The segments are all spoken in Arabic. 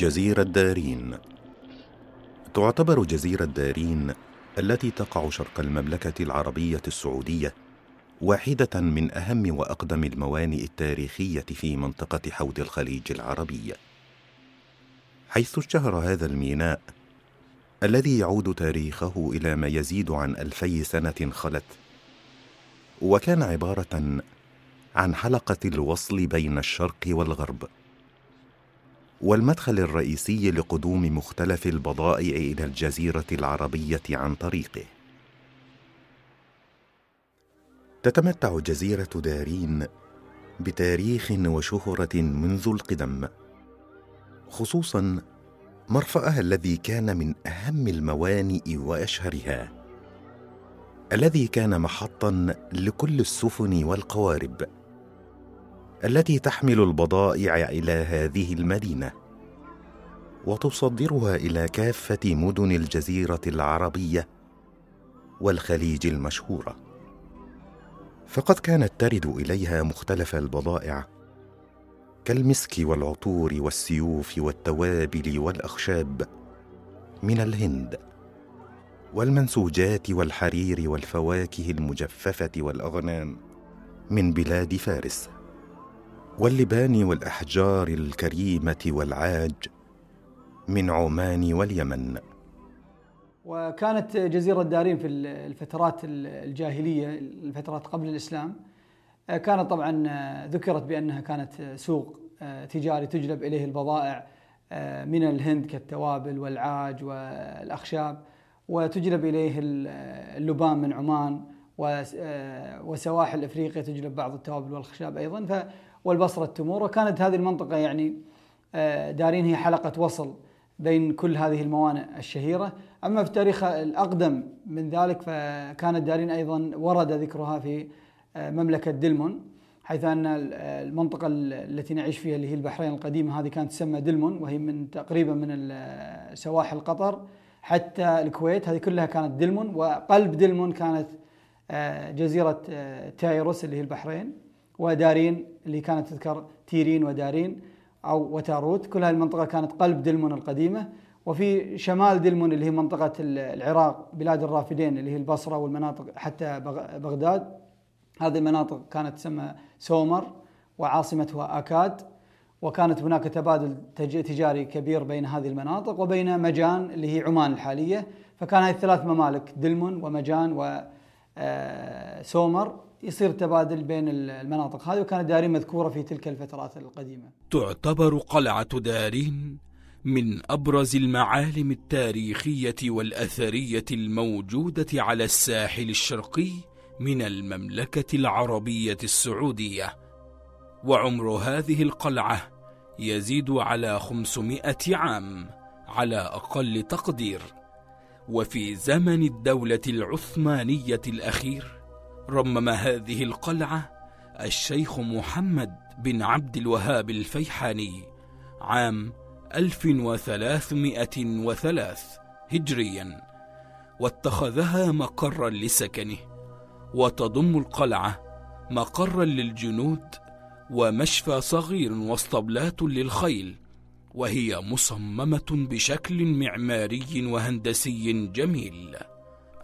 جزيرة دارين تعتبر جزيرة دارين التي تقع شرق المملكة العربية السعودية واحدة من أهم وأقدم الموانئ التاريخية في منطقة حوض الخليج العربي. حيث اشتهر هذا الميناء الذي يعود تاريخه إلى ما يزيد عن ألفي سنة خلت وكان عبارة عن حلقة الوصل بين الشرق والغرب والمدخل الرئيسي لقدوم مختلف البضائع إلى الجزيرة العربية عن طريقه. تتمتع جزيرة دارين بتاريخ وشهرة منذ القدم. خصوصا مرفأها الذي كان من أهم الموانئ وأشهرها الذي كان محطا لكل السفن والقوارب التي تحمل البضائع إلى هذه المدينة وتصدرها إلى كافة مدن الجزيرة العربية والخليج المشهورة. فقد كانت ترد إليها مختلف البضائع كالمسك والعطور والسيوف والتوابل والأخشاب من الهند والمنسوجات والحرير والفواكه المجففة والأغنام من بلاد فارس واللبان والأحجار الكريمة والعاج من عمان واليمن. وكانت جزيرة دارين في الفترات الجاهلية الفترات قبل الإسلام كانت طبعا ذكرت بأنها كانت سوق تجاري تجلب إليه البضائع من الهند كالتوابل والعاج والأخشاب وتجلب إليه اللبان من عمان وسواحل إفريقيا تجلب بعض التوابل والأخشاب أيضا والبصرة التمور وكانت هذه المنطقة يعني آه، دارين هي حلقة وصل بين كل هذه الموانئ الشهيرة، أما في التاريخ الأقدم من ذلك فكانت دارين أيضا ورد ذكرها في آه، مملكة دلمون حيث أن المنطقة التي نعيش فيها اللي هي البحرين القديمة هذه كانت تسمى دلمون وهي من تقريبا من سواحل قطر. حتى الكويت هذه كلها كانت دلمون وقلب دلمون كانت آه، جزيرة تايلوس اللي هي البحرين ودارين اللي كانت تذكر تيرين ودارين أو وتاروت. كل هذه المنطقة كانت قلب دلمون القديمة. وفي شمال دلمون اللي هي منطقة العراق بلاد الرافدين اللي هي البصرة والمناطق حتى بغداد هذه المناطق كانت تسمى سومر وعاصمتها أكاد وكانت هناك تبادل تجاري كبير بين هذه المناطق وبين مجان اللي هي عمان الحالية. فكان هذه الثلاث ممالك دلمون ومجان وسومر آه، يصير تبادل بين المناطق هذه وكانت دارين مذكورة في تلك الفترات القديمة. تعتبر قلعة دارين من أبرز المعالم التاريخية والأثرية الموجودة على الساحل الشرقي. من المملكة العربية السعودية. وعمر هذه القلعة يزيد على خمسمائة عام على أقل تقدير. وفي زمن الدولة العثمانية الأخير رمم هذه القلعة الشيخ محمد بن عبد الوهاب الفيحاني عام 1303 هجريا واتخذها مقرا لسكنه. وتضم القلعة مقرا للجنود ومشفى صغير واسطبلات للخيل وهي مصممة بشكل معماري وهندسي جميل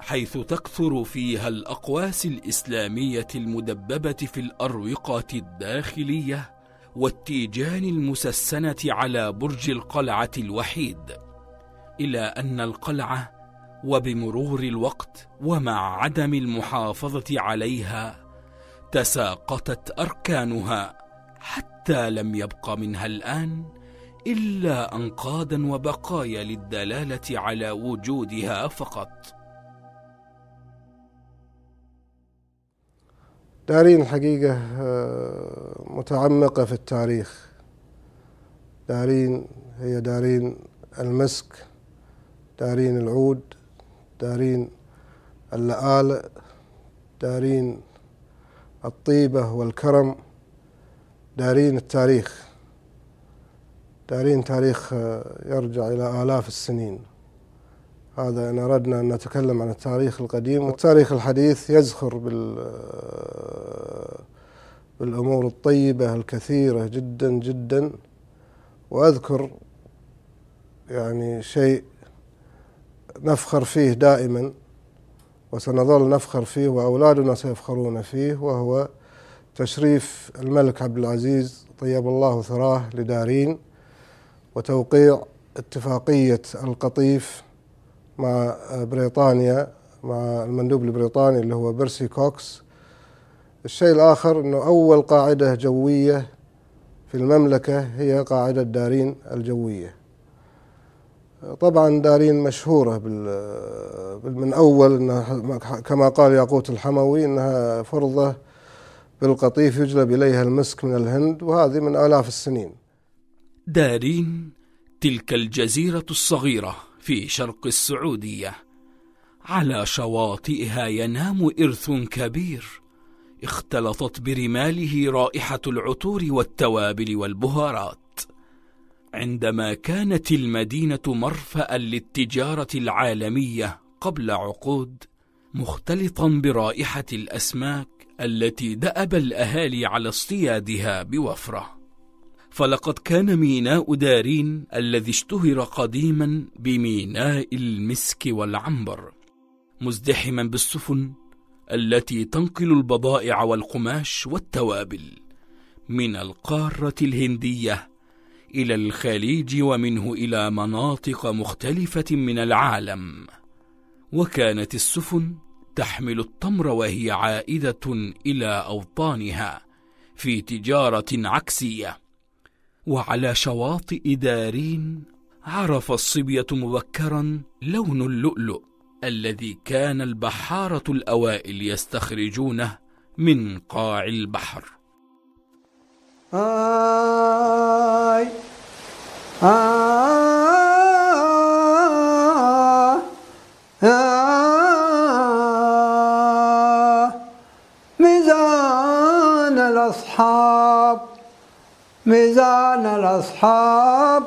حيث تكثر فيها الأقواس الإسلامية المدببة في الأروقة الداخلية والتيجان المسسنة على برج القلعة الوحيد إلى أن القلعة وبمرور الوقت ومع عدم المحافظة عليها تساقطت أركانها حتى لم يبق منها الآن إلا أنقادا وبقايا للدلالة على وجودها فقط. دارين الحقيقة آه، متعمقة في التاريخ. دارين هي دارين المسك دارين العود. دارين اللآلئ دارين الطيبة والكرم دارين التاريخ. دارين تاريخ يرجع إلى آلاف السنين. هذا إن أردنا أن نتكلم عن التاريخ القديم. والتاريخ الحديث يزخر بال بالأمور الطيبة الكثيرة جدا جدا. وأذكر يعني شيء نفخر فيه دائما وسنظل نفخر فيه وأولادنا سيفخرون فيه وهو تشريف الملك عبد العزيز طيب الله ثراه لدارين وتوقيع اتفاقية القطيف مع بريطانيا مع المندوب البريطاني اللي هو بيرسي كوكس. الشيء الآخر أنه أول قاعدة جوية في المملكة هي قاعدة دارين الجوية. طبعا دارين مشهورة من أول إنها كما قال ياقوت الحموي إنها فرضة بالقطيف يجلب إليها المسك من الهند وهذه من آلاف السنين. دارين تلك الجزيرة الصغيرة في شرق السعودية. على شواطئها ينام إرث كبير. اختلطت برماله رائحة العطور والتوابل والبهارات. عندما كانت المدينة مرفأ للتجارة العالمية قبل عقود مختلطا برائحة الأسماك التي دأب الأهالي على اصطيادها بوفرة. فلقد كان ميناء دارين الذي اشتهر قديما بميناء المسك والعنبر مزدحما بالسفن التي تنقل البضائع والقماش والتوابل من القارة الهندية إلى الخليج ومنه إلى مناطق مختلفة من العالم. وكانت السفن تحمل التمر وهي عائدة إلى أوطانها في تجارة عكسية. وعلى شواطئ دارين عرف الصبية مبكرا لون اللؤلؤ الذي كان البحارة الأوائل يستخرجونه من قاع البحر. آي. آه ميزان الأصحاب. ميزان الأصحاب.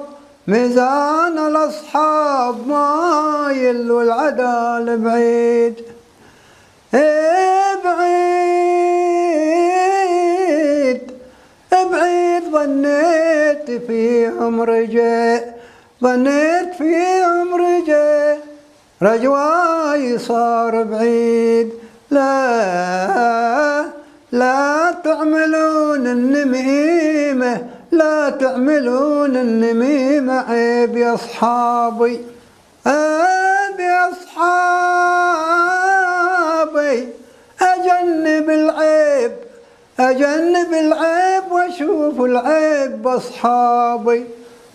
ميزان الأصحاب. ما يلو العدال بعيد. إيه. بعيد ظنيت فيهم رجاء ظنيت فيهم رجاء رجواي صار بعيد لا لا تعملون النميمة لا تعملون النميمة. عيب يا أصحابي عيب يا أصحابي. أجنب العيب أجنب العيب وأشوف العيب بأصحابي.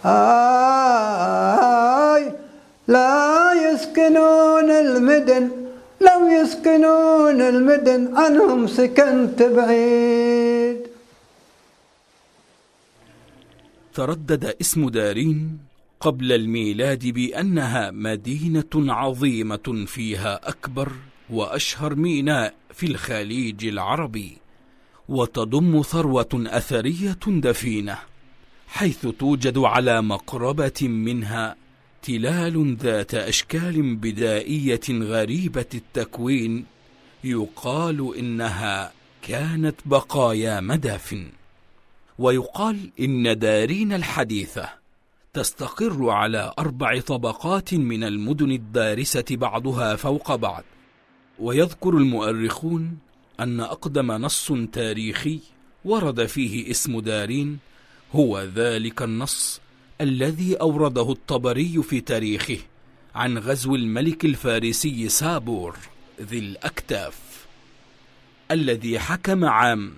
آي لا يسكنون المدن لو يسكنون المدن عنهم سكنت بعيد. تردد اسم دارين قبل الميلاد بأنها مدينة عظيمة فيها أكبر وأشهر ميناء في الخليج العربي. وتضم ثروة أثرية دفينة حيث توجد على مقربة منها تلال ذات أشكال بدائية غريبة التكوين يقال إنها كانت بقايا مدافن ويقال إن دارين الحديثة تستقر على أربع طبقات من المدن الدارسة بعضها فوق بعض ويذكر المؤرخون أن أقدم نص تاريخي ورد فيه اسم دارين هو ذلك النص الذي أورده الطبري في تاريخه عن غزو الملك الفارسي سابور ذي الأكتاف الذي حكم عام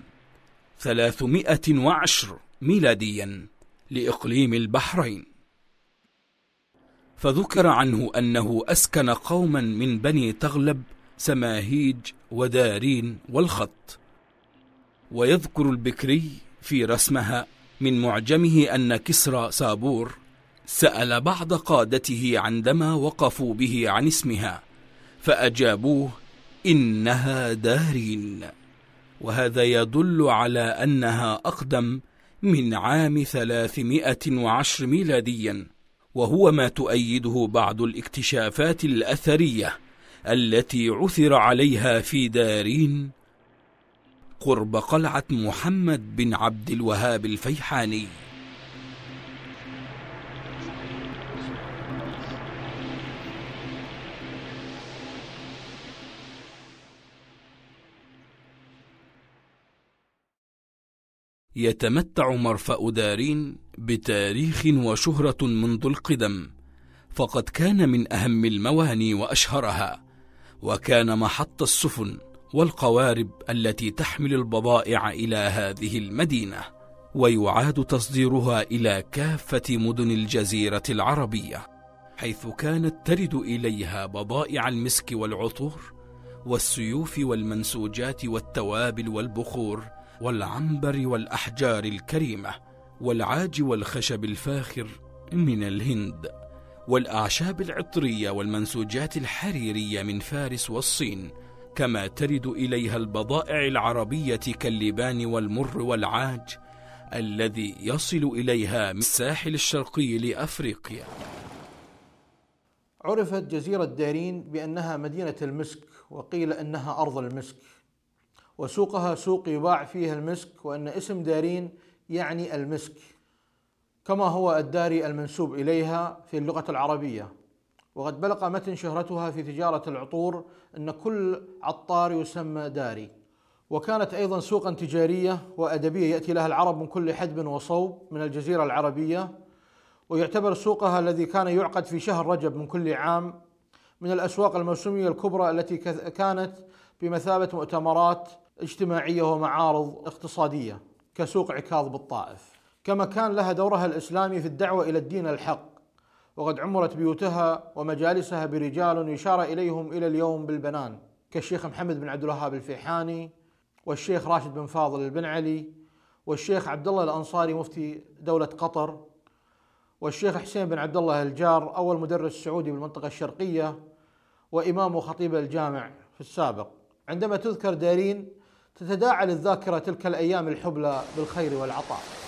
310 ميلاديا لإقليم البحرين. فذكر عنه أنه أسكن قوما من بني تغلب سماهيج ودارين والخط. ويذكر البكري في رسمها من معجمه أن كسرى سابور سأل بعض قادته عندما وقفوا به عن اسمها فأجابوه إنها دارين. وهذا يدل على أنها أقدم من عام 310 ميلاديا وهو ما تؤيده بعض الاكتشافات الأثرية. التي عثر عليها في دارين قرب قلعة محمد بن عبد الوهاب الفيحاني. يتمتع مرفأ دارين بتاريخ وشهرة منذ القدم فقد كان من أهم المواني وأشهرها. وكان محط السفن والقوارب التي تحمل البضائع إلى هذه المدينة ويعاد تصديرها إلى كافة مدن الجزيرة العربية حيث كانت ترد إليها بضائع المسك والعطور والسيوف والمنسوجات والتوابل والبخور والعنبر والأحجار الكريمة والعاج والخشب الفاخر من الهند. والأعشاب العطرية والمنسوجات الحريرية من فارس والصين كما ترد إليها البضائع العربية كاللبان والمر والعاج الذي يصل إليها من الساحل الشرقي لأفريقيا. عرفت جزيرة دارين بأنها مدينة المسك وقيل أنها أرض المسك. وسوقها سوق يباع فيها المسك وأن اسم دارين يعني المسك. كما هو الداري المنسوب إليها في اللغة العربية. وقد بلغ متن شهرتها في تجارة العطور أن كل عطار يسمى داري. وكانت أيضا سوقا تجارية وأدبية يأتي لها العرب من كل حدب وصوب من الجزيرة العربية. ويعتبر سوقها الذي كان يعقد في شهر رجب من كل عام من الأسواق الموسمية الكبرى التي كانت بمثابة مؤتمرات اجتماعية ومعارض اقتصادية كسوق عكاظ بالطائف. كما كان لها دورها الإسلامي في الدعوة إلى الدين الحق. وقد عمرت بيوتها ومجالسها برجال يشار إليهم إلى اليوم بالبنان كالشيخ محمد بن عبد الوهاب الفيحاني والشيخ راشد بن فاضل بن علي والشيخ عبد الله الأنصاري مفتي دولة قطر والشيخ حسين بن عبد الله الجار أول مدرس سعودي بالمنطقة الشرقية وإمام وخطيب الجامع في السابق. عندما تذكر دارين تتداعى للذاكرة تلك الأيام الحبلى بالخير والعطاء.